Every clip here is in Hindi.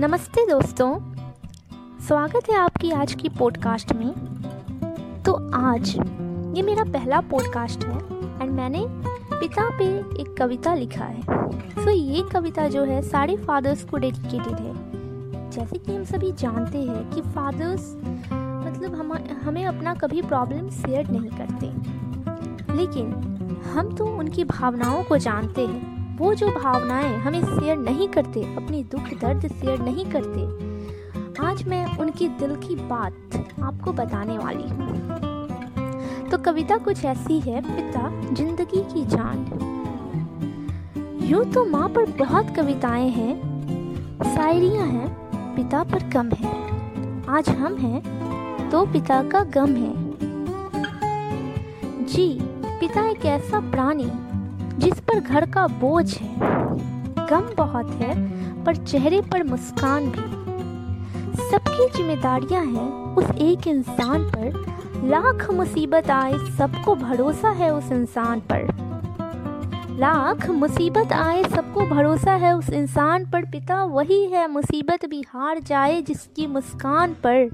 नमस्ते दोस्तों, स्वागत है आपकी आज की पॉडकास्ट में। तो आज, ये मेरा पहला पॉडकास्ट है एंड मैंने पिता पे एक कविता लिखा है। सो ये कविता जो है, सारे फादर्स को डेडिकेटेड है। जैसे कि हम सभी जानते हैं कि फादर्स मतलब हम, हमें अपना कभी प्रॉब्लम शेयर नहीं करते। लेकिन हम तो उनकी भावनाओं को जानते हैं। वो जो भावनाएँ हमें शेयर नहीं करते, अपनी दुख, दर्द शेयर नहीं करते, आज मैं उनकी दिल की बात आपको बताने वाली हूँ। तो कविता कुछ ऐसी है, पिता, ज़िंदगी की जान। यूँ तो माँ पर बहुत कविताएँ हैं, शायरियाँ हैं, पिता पर कम है। आज हम हैं तो पिता का गम है। जी, पिता एक ऐसा प्राणी जिस पर घर का बोझ है, गम बहुत है, पर चेहरे पर मुस्कान भी। सबकी जिम्मेदारियाँ हैं उस एक इंसान पर। लाख मुसीबत आए, सबको भरोसा है उस इंसान पर। लाख मुसीबत आए, सबको भरोसा है उस इंसान पर। पिता, वही है मुसीबत भी हार जाए जिसकी मुस्कान पर।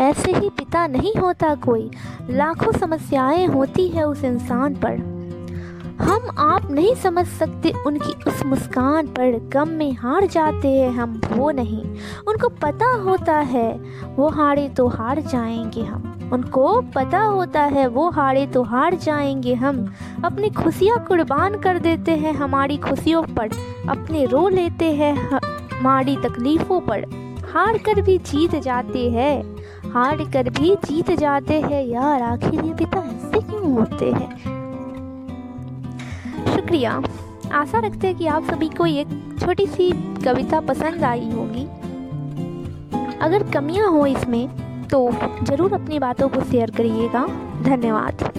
ऐसे ही पिता नहीं होता कोई। लाखों समस्याएँ होती है उस इंसान पर। हम आप नहीं समझ सकते उनकी उस मुस्कान पर गम में हार जाते हैं, हम वो नहीं। उनको पता होता है, वो हारे तो हार जाएँगे हम। उनको पता होता है, वो हारे तो हार जाएँगे हम। अपनी खुशियाँ कुर्बान कर देते हैं, हमारी खुशियों पर अपने रो लेते हैं, हमारी तकलीफ़ों पर हार कर भी जीत जाते हैं। हार कर भी जीत जाते हैं, यार, आखिर ये पिता ऐसे क्यों होते हैं? शुक्रिया। आशा रखते हैं कि आप सभी को ये छोटी सी कविता पसंद आई होगी। अगर कमियाँ हो इसमें तो ज़रूर अपनी बातों को शेयर करिएगा। धन्यवाद।